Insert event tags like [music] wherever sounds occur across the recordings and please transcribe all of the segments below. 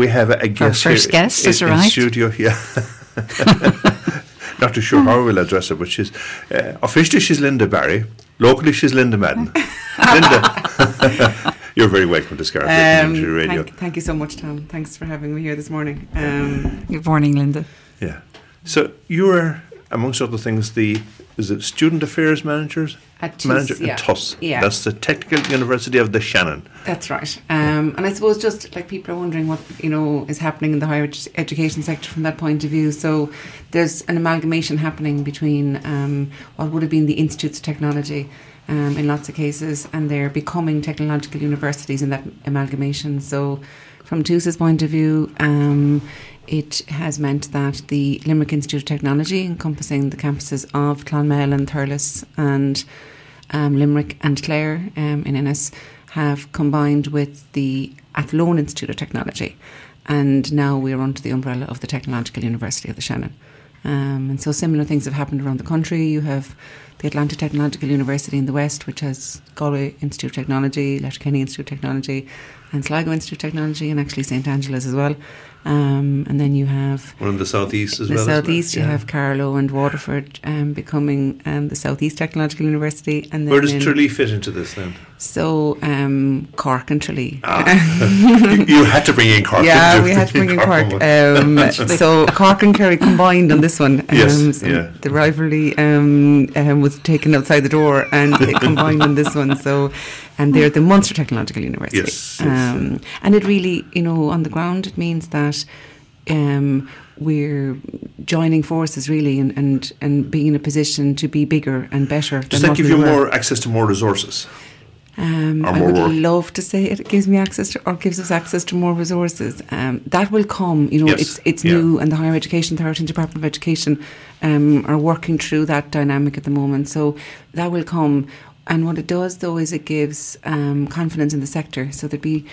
We have a guest Our first here guest in, has in studio. Yeah. [laughs] Not too sure how we'll address her, but she's uh, officially she's Linda Barry. Locally, she's Linda Madden. [laughs] Linda, [laughs] you're very welcome to Scariff Um, Community Radio. thank, thank you so much, Tom. Thanks for having me here this morning. Um, Good morning, Linda. Yeah. So you were, amongst other things, the is it student affairs managers At TUS, manager yeah. at TUS. Yeah. That's the Technical University of the Shannon. that's right. Um, and I suppose just like people are wondering what you know is happening in the higher edu- education sector from that point of view. So there's an amalgamation happening between um, what would have been the institutes of technology. Um, in lots of cases, and they're becoming technological universities in that amalgamation. So, from TUS's point of view, um, it has meant that the Limerick Institute of Technology, encompassing the campuses of Clonmel and Thurles and um, Limerick and Clare um, in Ennis, have combined with the Athlone Institute of Technology. And now we're under the umbrella of the Technological University of the Shannon. Um, and so similar things have happened around the country. You have the Atlantic Technological University in the West, which has Galway Institute of Technology, Letterkenny Institute of Technology, and Sligo Institute of Technology, and actually St Angela's as well. Um, and then you have One in the southeast as the well. it? southeast. You Yeah. have Carlow and Waterford um, becoming um, the Southeast Technological University, and then Where does Tralee fit into this then? So um, Cork and Tralee. [laughs] you, you had to bring in Cork. yeah, we had to bring in Cork. [laughs] one. Um, [laughs] so Cork and Kerry combined on this one. Um, Yes, so yeah. The rivalry um, um, was taken outside the door, and they combined on this one. So, and they're the Munster Technological University. Yes, yes, um, and it really, you know, on the ground, it means that. Um, we're joining forces really and, and, and being in a position to be bigger and better. Does that give we you were. more access to more resources? Um, I more would work. love to say it gives me access to, or gives us access to more resources. Um, that will come. You know, Yes, it's it's yeah. new, and the Higher Education Authority and Department of Education um, are working through that dynamic at the moment. So that will come. And what it does, though, is it gives um, confidence in the sector. So there'd be,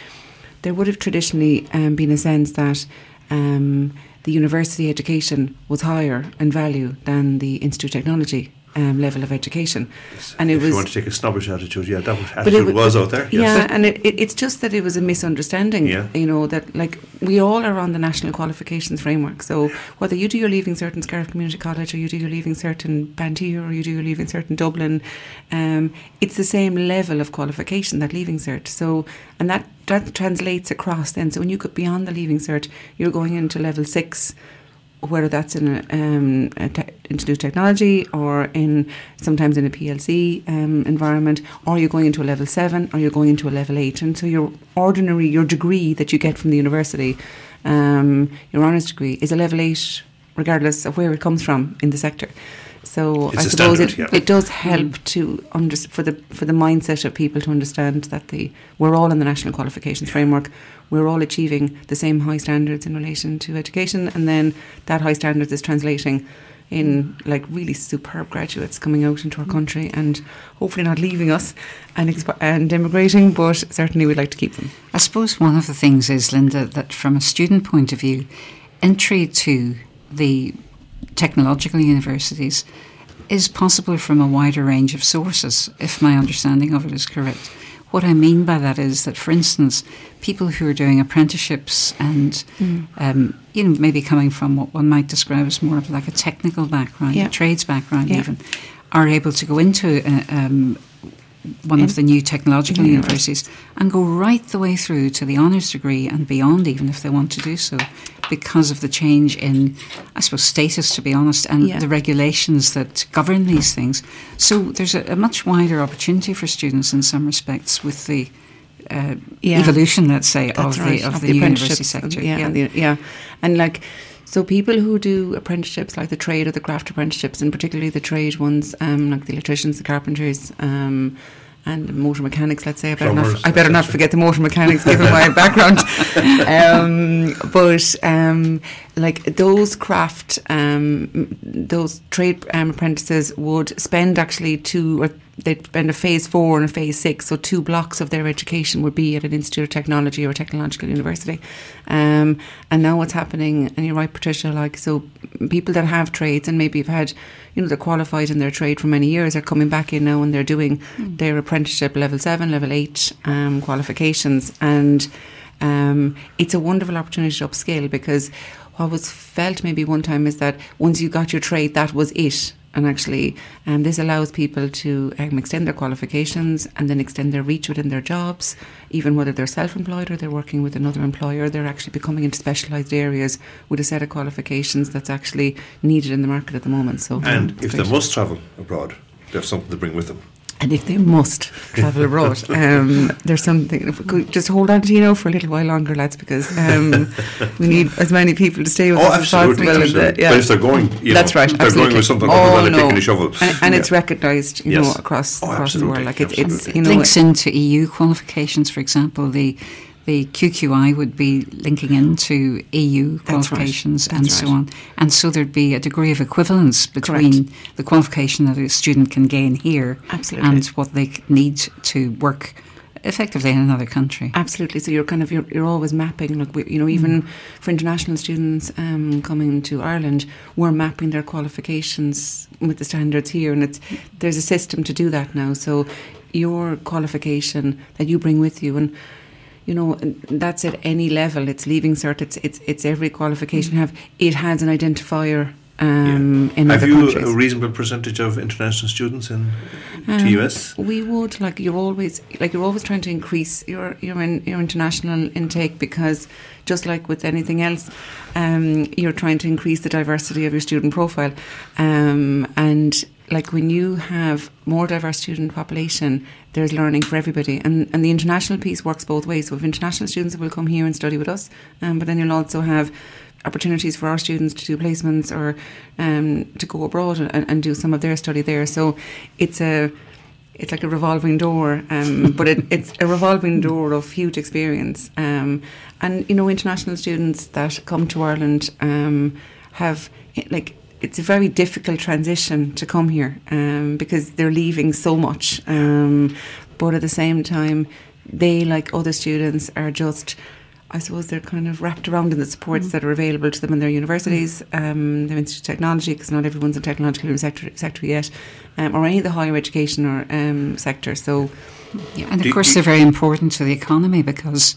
there would have traditionally um, been a sense that. Um, the university education was higher in value than the institute technology um, level of education, and it if was you want to take a snobbish attitude, yeah, that was, attitude it was out there. Yeah, Yes. and it, it, it's just that it was a misunderstanding. Yeah. You know that like we all are on the national qualifications framework. So whether you do your leaving cert in Scariff Community College, or you do your leaving cert in Bantry, or you do your leaving cert in Dublin, um, it's the same level of qualification that leaving cert. So and that that translates across then. So when you go beyond the leaving cert, you're going into level six whether that's in a, um, a te- into new technology or in sometimes in a PLC um, environment, or you're going into a level seven, or you're going into a level eight, and so your ordinary your degree that you get from the university, um, your honours degree, is a level eight, regardless of where it comes from in the sector. So It's I a suppose standard, it, yeah. it does help mm. to under, for the for the mindset of people to understand that the we're all in the national qualifications framework. We're all achieving the same high standards in relation to education, and then that high standards is translating in like really superb graduates coming out into our mm. country and hopefully not leaving us and exp- and immigrating, but certainly we'd like to keep them. I suppose one of the things is, Linda, that from a student point of view, entry to the technological universities is possible from a wider range of sources, if my understanding of it is correct. What I mean by that is that, for instance, people who are doing apprenticeships and, um, you know, maybe coming from what one might describe as more of like a technical background, Yeah. a trades background Yeah. even, are able to go into uh, um, one of the new technological Yeah. universities and go right the way through to the honours degree and beyond, even if they want to do so, because of the change in, I suppose, status, to be honest, and Yeah. the regulations that govern these things. So there's a, a much wider opportunity for students in some respects with the uh, Yeah. evolution, let's say, of right, the of, the, university sector. Yeah, and the- yeah, and like so people who do apprenticeships like the trade or the craft apprenticeships, and particularly the trade ones, um, like the electricians, the carpenters. Um, and the motor mechanics, let's say. I better, Plumbers, not, I better not forget the motor mechanics, given my [laughs] background. [laughs] Um, but um, like those craft, um, those trade um, apprentices would spend actually two or they'd spend a phase four and a phase six, so two blocks of their education would be at an institute of technology or a technological university. Um, and now what's happening, and you're right, Patricia, like so people that have trades and maybe have had, you know, they're qualified in their trade for many years are coming back in now and they're doing their apprenticeship level seven, level eight um, qualifications and um, it's a wonderful opportunity to upskill because what was felt maybe one time is that once you got your trade, that was it. And actually, um, this allows people to um, extend their qualifications and then extend their reach within their jobs, even whether they're self employed or they're working with another employer, they're actually becoming into specialised areas with a set of qualifications that's actually needed in the market at the moment. So, And um, if they must travel abroad, they have something to bring with them. And if they must travel abroad, [laughs] um, there's something. If we could just hold on to you know for a little while longer, lads, because um, we need as many people to stay with Oh, us as absolutely, possible. and, uh, absolutely. yeah. But if they're going, you That's know, right. they're absolutely. going with something oh, other than a no. pick and a shovel. and, and Yeah. it's recognised, you know, across Oh, across the world. Like it, it's you know, links into EU qualifications, for example, the the QQI would be linking into EU That's right. qualifications and so right. on. And so there'd be a degree of equivalence between the qualification that a student can gain here Absolutely. and what they need to work effectively in another country. Absolutely. So you're kind of you're, you're always mapping. Like we, you know, even for international students um, coming to Ireland, we're mapping their qualifications with the standards here, and it's there's a system to do that now. So your qualification that you bring with you, and you know that's at any level. It's leaving cert. It's it's it's every qualification you have. It has an identifier. Um, in have other you countries. a reasonable percentage of international students in Um, US? We would like you're always like you're always trying to increase your your in, your international intake because just like with anything else, um, you're trying to increase the diversity of your student profile, um, and like when you have more diverse student population, there's learning for everybody, and and the international piece works both ways. So if international students will come here and study with us, um, but then you'll also have opportunities for our students to do placements or um, to go abroad and, and do some of their study there. So it's a it's like a revolving door, um, [laughs] but it, it's a revolving door of huge experience. Um, and you know, international students that come to Ireland um, have like it's a very difficult transition to come here um, because they're leaving so much. Um, but at the same time, they like other students are just. I suppose they're kind of wrapped around in the supports that are available to them in their universities, um, their Institute of Technology, because not everyone's in technological sector, sector yet, um, or any of the higher education or um, sector. So, yeah. And Do- of course, do- they're very important to the economy because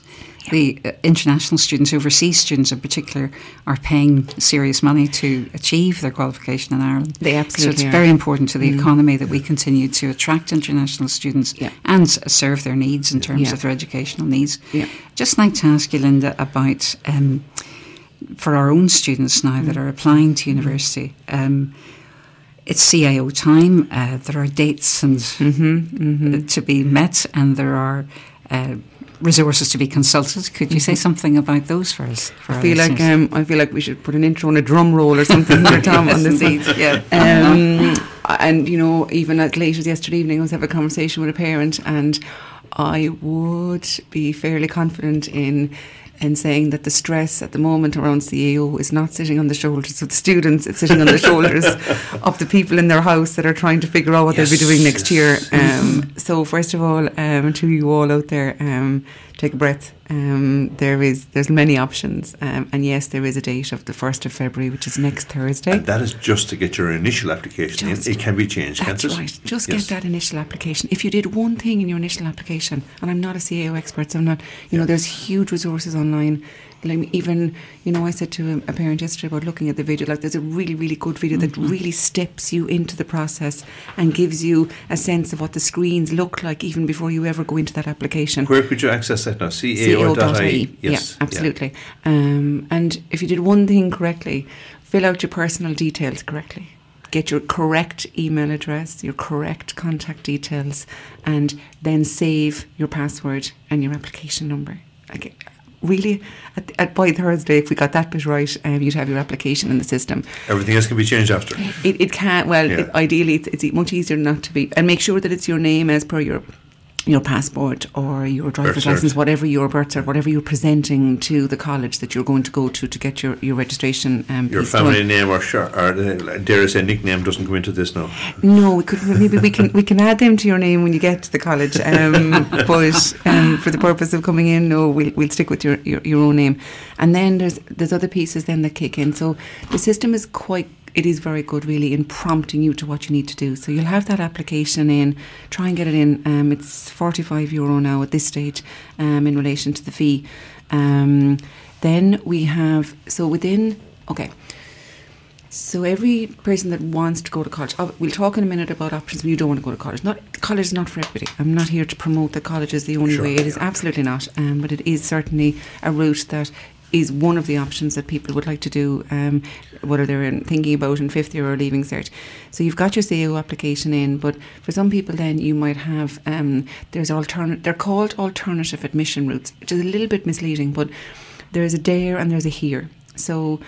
the uh, international students, overseas students in particular, are paying serious money to achieve their qualification in Ireland. They absolutely So it's are. very important to the Mm. economy that we continue to attract international students Yeah. and serve their needs in terms Yeah. of their educational needs. Yeah. Just like to ask you, Linda, about um, for our own students now Mm. that are applying to university. Um, it's CAO time. Uh, there are dates and Mm-hmm, uh, to be met, and there are uh, resources to be consulted. Could you say something about those for us? For Mm-hmm. I feel like um, I feel like we should put an intro on a drum roll or something here, Tom, on the seats. yeah. Um, and you know, even as late as yesterday evening, I was having a conversation with a parent, and I would be fairly confident in in saying that the stress at the moment around CAO is not sitting on the shoulders of the students; it's sitting on the shoulders [laughs] of the people in their house that are trying to figure out what they'll be doing next yes. year. Um, so, first of all, um, to you all out there, um, take a breath. Um, there is there's many options, um, and yes, there is a date of the first of February, which is next Thursday. And that is just to get your initial application Just- in. It can be changed, can't That's it? right. Just Yes. get that initial application. If you did one thing in your initial application, and I'm not a CAO expert, so I'm not, you know, there's huge resources online. Like even, you know, I said to a, parent yesterday about looking at the video, like there's a really, really good video that Mm-hmm. really steps you into the process and gives you a sense of what the screens look like even before you ever go into that application. Where could you access that now? CAO.ie. Yes. Yeah, absolutely. Um, and if you did one thing correctly, fill out your personal details correctly. Get your correct email address, your correct contact details, and then save your password and your application number. Like, really, at, at by Thursday, if we got that bit right, um, you'd have your application in the system. Everything else can be changed after. It, it can well. Yeah. It, ideally, it's, it's much easier not to be, and make sure that it's your name as per your your passport or your driver's license, whatever your birth cert, whatever you're presenting to the college that you're going to go to to get your, your registration. Um, Your family done. name or, sure, or uh, dare I say nickname doesn't come into this now. No, we could maybe we can we can add them to your name when you get to the college. Um, [laughs] but um, for the purpose of coming in, no, we'll we'll stick with your, your, your own name. And then there's there's other pieces then that kick in. So the system is quite it is very good really in prompting you to what you need to do. So you'll have that application in, try and get it in. Um, it's forty five euro now at this stage, um, in relation to the fee. Um, then we have so within okay. So every person that wants to go to college, oh, we'll talk in a minute about options when you don't want to go to college. Not college is not for everybody. I'm not here to promote that college is the only Sure, way. It is yeah. absolutely not. Um, but it is certainly a route that is one of the options that people would like to do, um, whether they're in, thinking about in fifth year or leaving cert. So you've got your CAO application in, but for some people, then you might have um, there's alternate. They're called alternative admission routes, which is a little bit misleading, but there's a DARE and there's a HEAR. So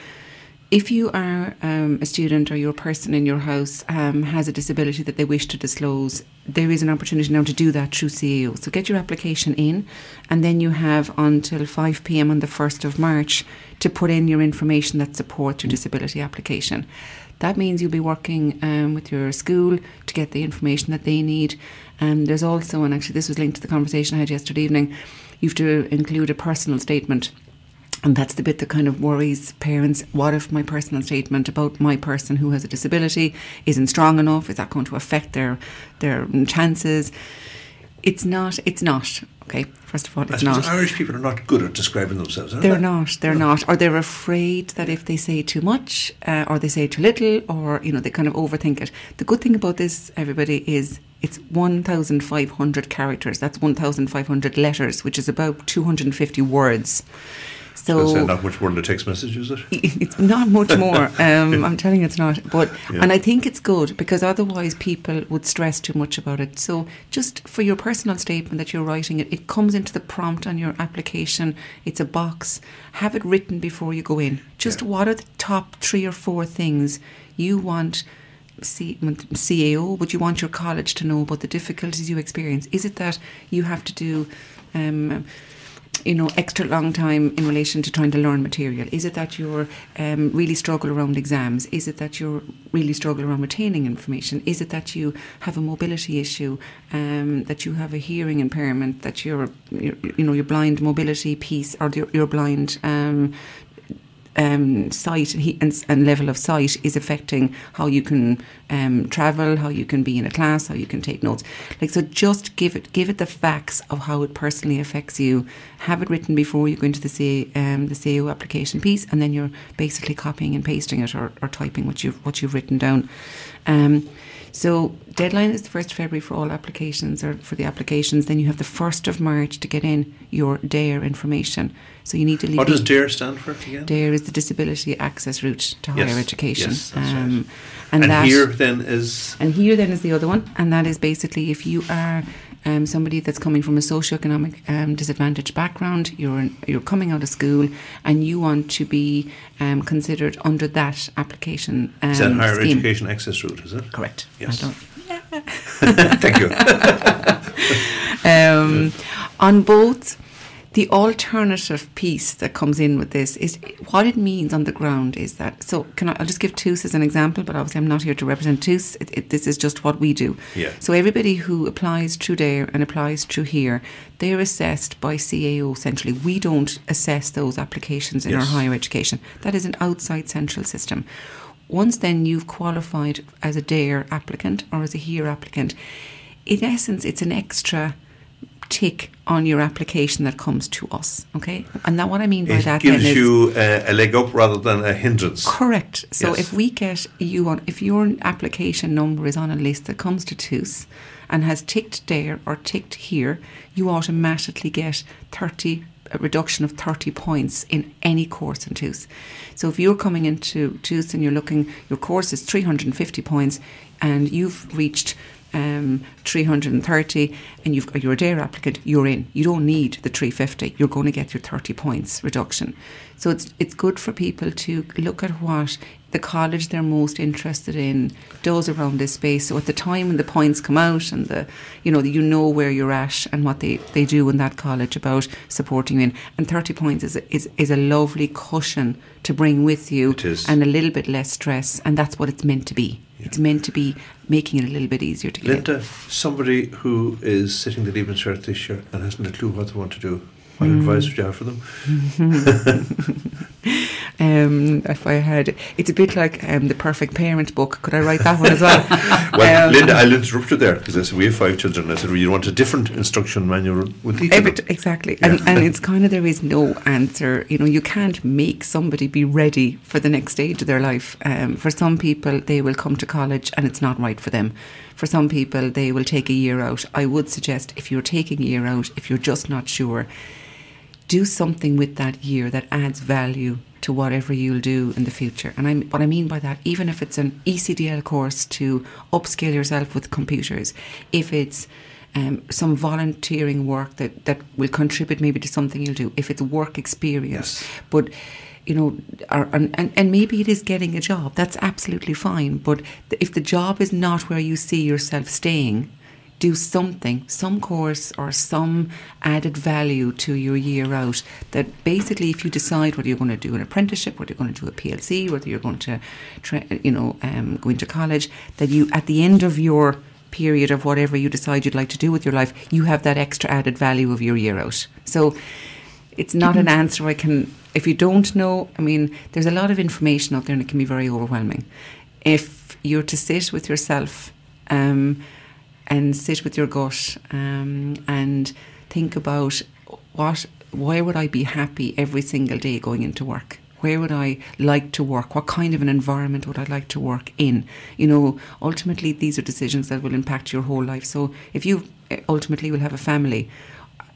if you are um, a student or you're person in your house um, has a disability that they wish to disclose, there is an opportunity now to do that through CAO. So get your application in, and then you have until 5 pm on the 1st of March to put in your information that supports your disability application. That means you'll be working um, with your school to get the information that they need. And there's also, and actually, this was linked to the conversation I had yesterday evening, you have to include a personal statement. And that's the bit that kind of worries parents. What if my personal statement about my person who has a disability isn't strong enough? Is that going to affect their their chances? It's not. It's not. Okay. First of all, it's not. Irish people are not good at describing themselves. Are They're they? not. They're not. Or they're afraid that if they say too much, uh, or they say too little, or you know, they kind of overthink it. The good thing about this, everybody, is it's 1,500 characters. That's 1,500 letters, which is about 250 words. So uh, not much more than a text message, is it? [laughs] it's not much more. [laughs] Um, I'm telling you, it's not. But Yeah. and I think it's good because otherwise people would stress too much about it. So just for your personal statement that you're writing, it it comes into the prompt on your application. It's a box. Have it written before you go in. Just Yeah. what are the top three or four things you want. C- CAO, would you want your college to know about the difficulties you experience? Is it that you have to do um, you know, extra long time in relation to trying to learn material? Is it that you're um, really struggle around exams? Is it that you're really struggle around retaining information? Is it that you have a mobility issue? Um, that you have a hearing impairment? That you're, you're you know, your blind mobility piece or your, your blind um, um, sight and, and, level of sight is affecting how you can um, travel, how you can be in a class, how you can take notes. Like so, just give it give it the facts of how it personally affects you. Have it written before you go into the um, the CAO application piece, and then you're basically copying and pasting it or, or typing what you've what you've written down. Um, so deadline is the first of February for all applications or for the applications. Then you have the first of March to get in your DARE information. So you need to leave. What does DARE stand for again? DARE is the Disability Access Route to Yes, Higher Education. Um, yes, that's right. and, And, that, HEAR then is and HEAR then is the other one, and that is basically if you are um, somebody that's coming from a socioeconomic um, disadvantaged background, you're you're coming out of school, and you want to be um, considered under that application um, is that higher scheme. education access route, is it? Correct. Yes. I don't- [laughs] [laughs] Thank you. [laughs] um, on both the alternative piece that comes in with this is what it means on the ground is that so can I, I'll just give TUS as an example but obviously I'm not here to represent TUS it, it, this is just what we do. Yeah. so everybody who applies through DARE and applies through HEAR they're assessed by CAO centrally. we don't assess those applications in our higher education. That is an outside central system. Once then you've qualified as a DARE applicant or as a HEAR applicant, in essence, it's an extra tick on your application that comes to us. Okay, and that what I mean by It that gives you uh, a leg up rather than a hindrance. correct. So Yes. if we get you on, if your application number is on a list that comes to TUS and has ticked DARE or ticked HEAR, you automatically get thirty a reduction of 30 points in any course in TUS. So if you're coming into TUS and you're looking, your course is 350 points and you've reached um, 330 and you've, you're a DARE applicant, you're in. You don't need the 350. You're going to get your 30 points reduction. So it's, it's good for people to look at what the college they're most interested in does around this space. So at the time when the points come out and the, you know, you know where you're at and what they, they do in that college about supporting you in. And 30 points is, is, is a lovely cushion to bring with you It is. and a little bit less stress. And that's what it's meant to be. It's meant to be making it a little bit easier to get. Linda, somebody who is sitting the Leaving Cert this year and hasn't a clue what they want to do, what Hmm. advice would you have for them? [laughs] Um, if I had, it's a bit like um, the Perfect Parent book. Could I write that one as well? [laughs] Well, Um, Linda, I'll interrupt you there because I said we have five children. I said well, you want a different instruction manual with each Every, exactly, Yeah. and and it's [laughs] kind of there is no answer. You know, you can't make somebody be ready for the next stage of their life. Um, for some people, they will come to college and it's not right for them. For some people, they will take a year out. I would suggest if you're taking a year out, if you're just not sure, do something with that year that adds value to whatever you'll do in the future. And I, what I mean by that, even if it's an ECDL course to upskill yourself with computers, if it's um, some volunteering work that, that will contribute maybe to something you'll do, if it's work experience, but you know, or, and and maybe it is getting a job. That's absolutely fine. But if the job is not where you see yourself staying, do something, some course or some added value to your year out. That basically, if you decide whether you're going to do an apprenticeship, whether you're going to do a PLC, whether you're going to, you know, um, go into college, that you at the end of your period of whatever you decide you'd like to do with your life, you have that extra added value of your year out. So it's not an answer I can. If you don't know, I mean, there's a lot of information out there, and it can be very overwhelming. If you're to sit with yourself um, and sit with your gut um, and think about what, why would I be happy every single day going into work? Where would I like to work? What kind of an environment would I like to work in? You know, ultimately, these are decisions that will impact your whole life. So, if you uh, ultimately will have a family,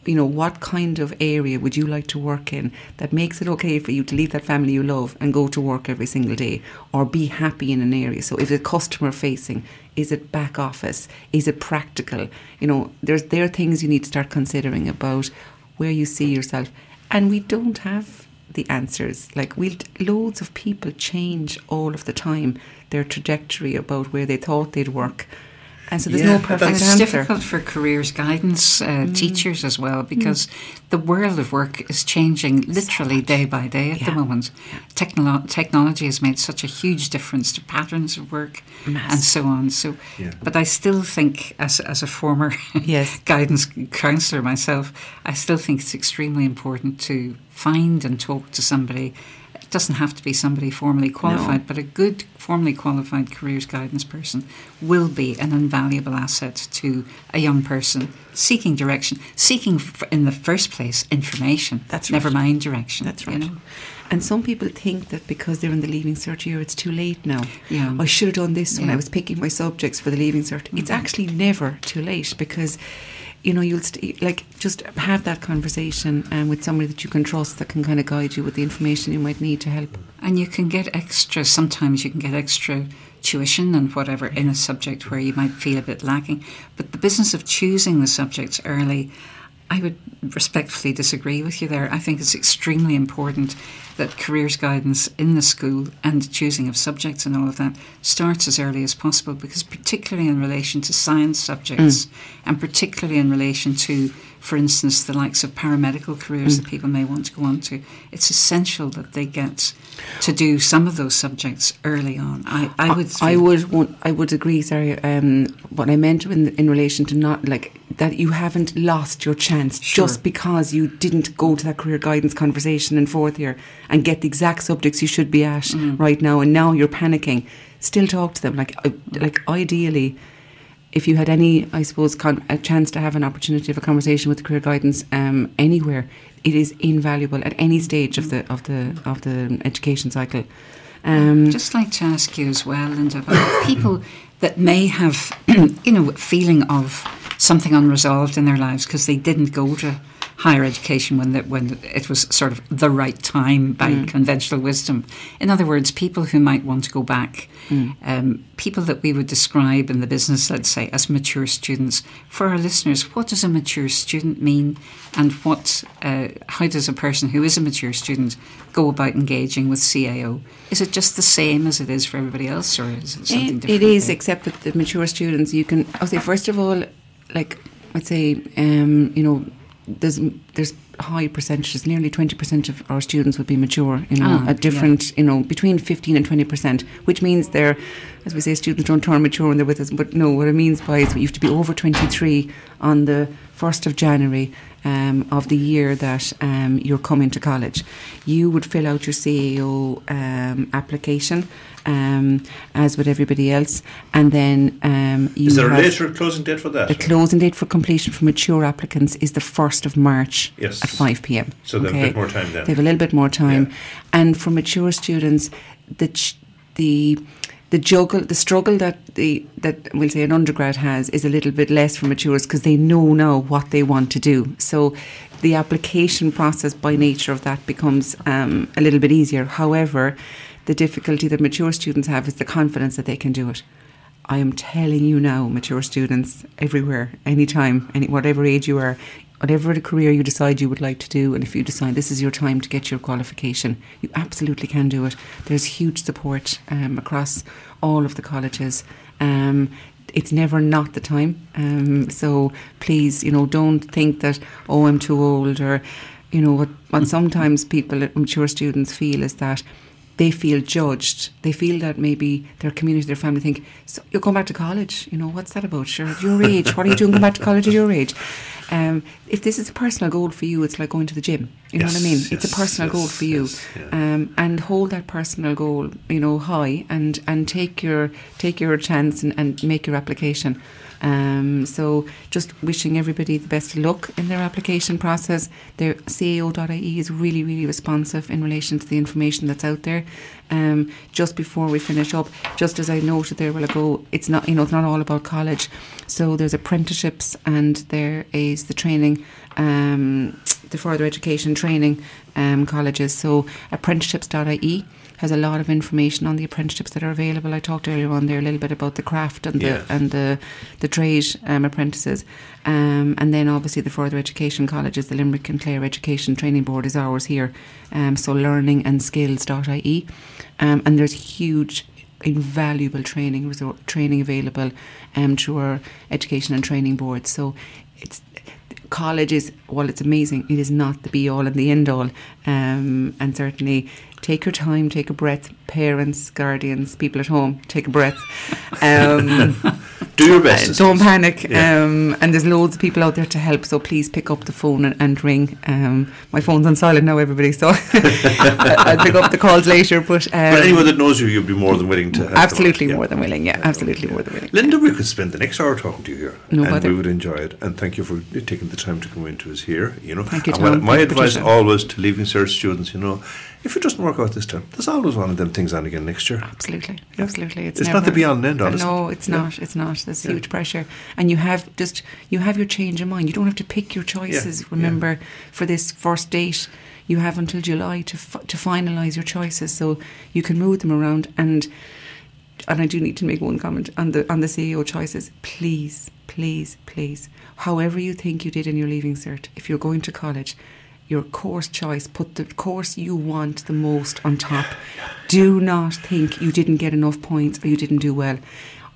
you know, what kind of area would you like to work in that makes it okay for you to leave that family you love and go to work every single day or be happy in an area? So, if it's customer facing, is it back office? Is it practical? You know, there's there are things you need to start considering about where you see yourself. And we don't have the answers. Like we loads of people change all of the time their trajectory about where they thought they'd work. And so there's Yeah, no perfect answer. it's difficult for careers guidance uh, teachers as well because the world of work is changing literally day by day at the moment. Technolo- technology has made such a huge difference to patterns of work and so on. So, Yeah. but I still think, as as a former Yes. [laughs] guidance counsellor myself, I still think it's extremely important to find and talk to somebody. It doesn't have to be somebody formally qualified, but a good formally qualified careers guidance person will be an invaluable asset to a young person seeking direction, seeking in the first place information. That's never right. mind direction. That's you right. know. And some people think that because they're in the leaving cert year, it's too late now. Yeah. I should have done this when I was picking my subjects for the leaving cert. It's mm-hmm. actually never too late because, you know, you'll st- like just have that conversation um, with somebody that you can trust that can kind of guide you with the information you might need to help. And you can get extra, sometimes you can get extra tuition and whatever in a subject where you might feel a bit lacking. But the business of choosing the subjects early, I would respectfully disagree with you there. I think it's extremely important that careers guidance in the school and choosing of subjects and all of that starts as early as possible because, particularly in relation to science subjects mm. and particularly in relation to, for instance, the likes of paramedical careers mm. that people may want to go on to, it's essential that they get to do some of those subjects early on. I, I would. I feel- would want, I would agree, sorry. Um, what I meant in, in relation to not like that you haven't lost your chance Sure. just because you didn't go to that career guidance conversation in fourth year and get the exact subjects you should be at Mm. right now, and now you're panicking. Still talk to them. Like, I- like ideally, if you had any, I suppose, con- a chance to have an opportunity of a conversation with career guidance um, anywhere, it is invaluable at any stage of the of the of the education cycle. Um, just like to ask you as well, Linda, about [coughs] people that may have, [clears throat] you know, feeling of something unresolved in their lives because they didn't go to higher education when the, when it was sort of the right time by conventional wisdom. In other words, people who might want to go back, um, people that we would describe in the business, let's say, as mature students. For our listeners, what does a mature student mean, and what, uh, how does a person who is a mature student go about engaging with CAO? Is it just the same as it is for everybody else, or is it something It, different? it is, except that the mature students, you can. I'll say first of all, like I'd say, um, you know, there's there's high percentages. Nearly twenty percent of our students would be mature. You know, Ah, at different, you know, between fifteen and twenty percent, which means they're, as we say, students don't turn mature when they're with us. But no, what it means by is you have to be over twenty three on the first of January. um, of the year that um, you're coming to college. You would fill out your CAO um, application. Um, as with everybody else, and then um, you Is there a later closing date for that? the closing date for completion for mature applicants is the first of March Yes. at five pm. So they have a bit more time then. They have a little bit more time, Yeah. and for mature students, the ch- the the juggle, the struggle that the that we'll say an undergrad has is a little bit less for matures because they know now what they want to do. So the application process by nature of that becomes um, a little bit easier. However, the difficulty that mature students have is the confidence that they can do it. I am telling you now, mature students everywhere, anytime, any whatever age you are, whatever the career you decide you would like to do, and if you decide this is your time to get your qualification, you absolutely can do it. There's huge support um, across all of the colleges. Um, it's never not the time. Um, so please, you know, don't think that oh I'm too old or you know what. What sometimes people, mature students, feel is that they feel judged. They feel that maybe their community, their family think, so you're going back to college. You know, what's that about? Sure, at your age. What are you doing going back to college at your age? Um, if this is a personal goal for you, it's like going to the gym. You know what I mean? Yes, it's a yes, personal goal for you. yes, yeah. Um, and hold that personal goal, you know, high and, and take your take your chance and, and make your application. Um, so just wishing everybody the best luck in their application process. Their CAO.ie is really, really responsive in relation to the information that's out there. Um, just before we finish up, just as I noted there a while ago, it's not you know it's not all about college. So there's apprenticeships and there is the training, um, the further education training um, colleges. So apprenticeships.ie has a lot of information on the apprenticeships that are available. I talked earlier on there a little bit about the craft and Yeah. the and the the trade um, apprentices, um, and then obviously the further education colleges, the Limerick and Clare Education Training Board is ours here. Um, so learning and skills.ie, um, and there's huge. Invaluable training resor- training available um, through our education and training board. So it's college is while it's amazing, it is not the be all and the end all. Um, and certainly take your time, take a breath. Parents, guardians, people at home, take a breath. Um, [laughs] Do your best. uh, don't panic. Yeah. Um, and there's loads of people out there to help. So please pick up the phone and, and ring. Um, my phone's on silent now, everybody. So [laughs] I'll pick up the calls later. But, um, But anyone that knows you, you'd be more than willing to. help them out, absolutely yeah. more than willing. Yeah, absolutely more than willing. Linda, we could spend the next hour talking to you here, No and bother. we would enjoy it. And thank you for taking the time to come into us here. You know, Thank you, And my- my advice always to leaving cert students, you know, if it doesn't work out this time, there's always one of them things on again next year. Absolutely, Yeah. absolutely. It's, It's not the beyond end all? No, it's Yeah. not. It's not. There's Yeah. huge pressure, and you have just you have your change of mind. You don't have to pick your choices. Remember, for this first date, you have until July to f- to finalise your choices, so you can move them around. And and I do need to make one comment on the on the CAO choices. Please, please, please. However you think you did in your leaving cert, if you're going to college, your course choice, put the course you want the most on top. Do not think you didn't get enough points or you didn't do well.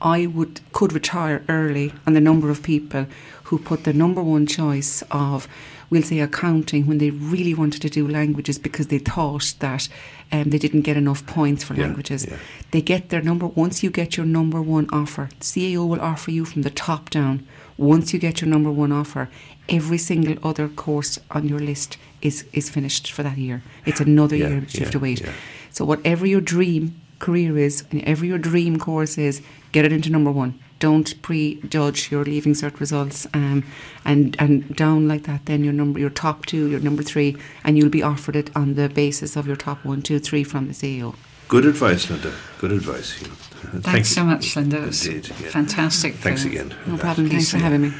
I would could retire early and the number of people who put their number one choice of, we'll say, accounting when they really wanted to do languages because they thought that um, they didn't get enough points for Yeah, languages. yeah. They get their number once you get your number one offer. CAO will offer you from the top down. Once you get your number one offer, every single other course on your list is is finished for that year. It's another Yeah, year that you have to wait. So whatever your dream career is, and whatever your dream course is, get it into number one. Don't prejudge your leaving cert results, um, and and down like that. Then your number, your top two, your number three, and you'll be offered it on the basis of your top one, two, three from the CAO. Good advice, Linda. Good advice. You know. Thank [laughs] Thanks so much, Linda. It was Indeed, yeah. fantastic. Thanks again. No problem. Thanks for having me.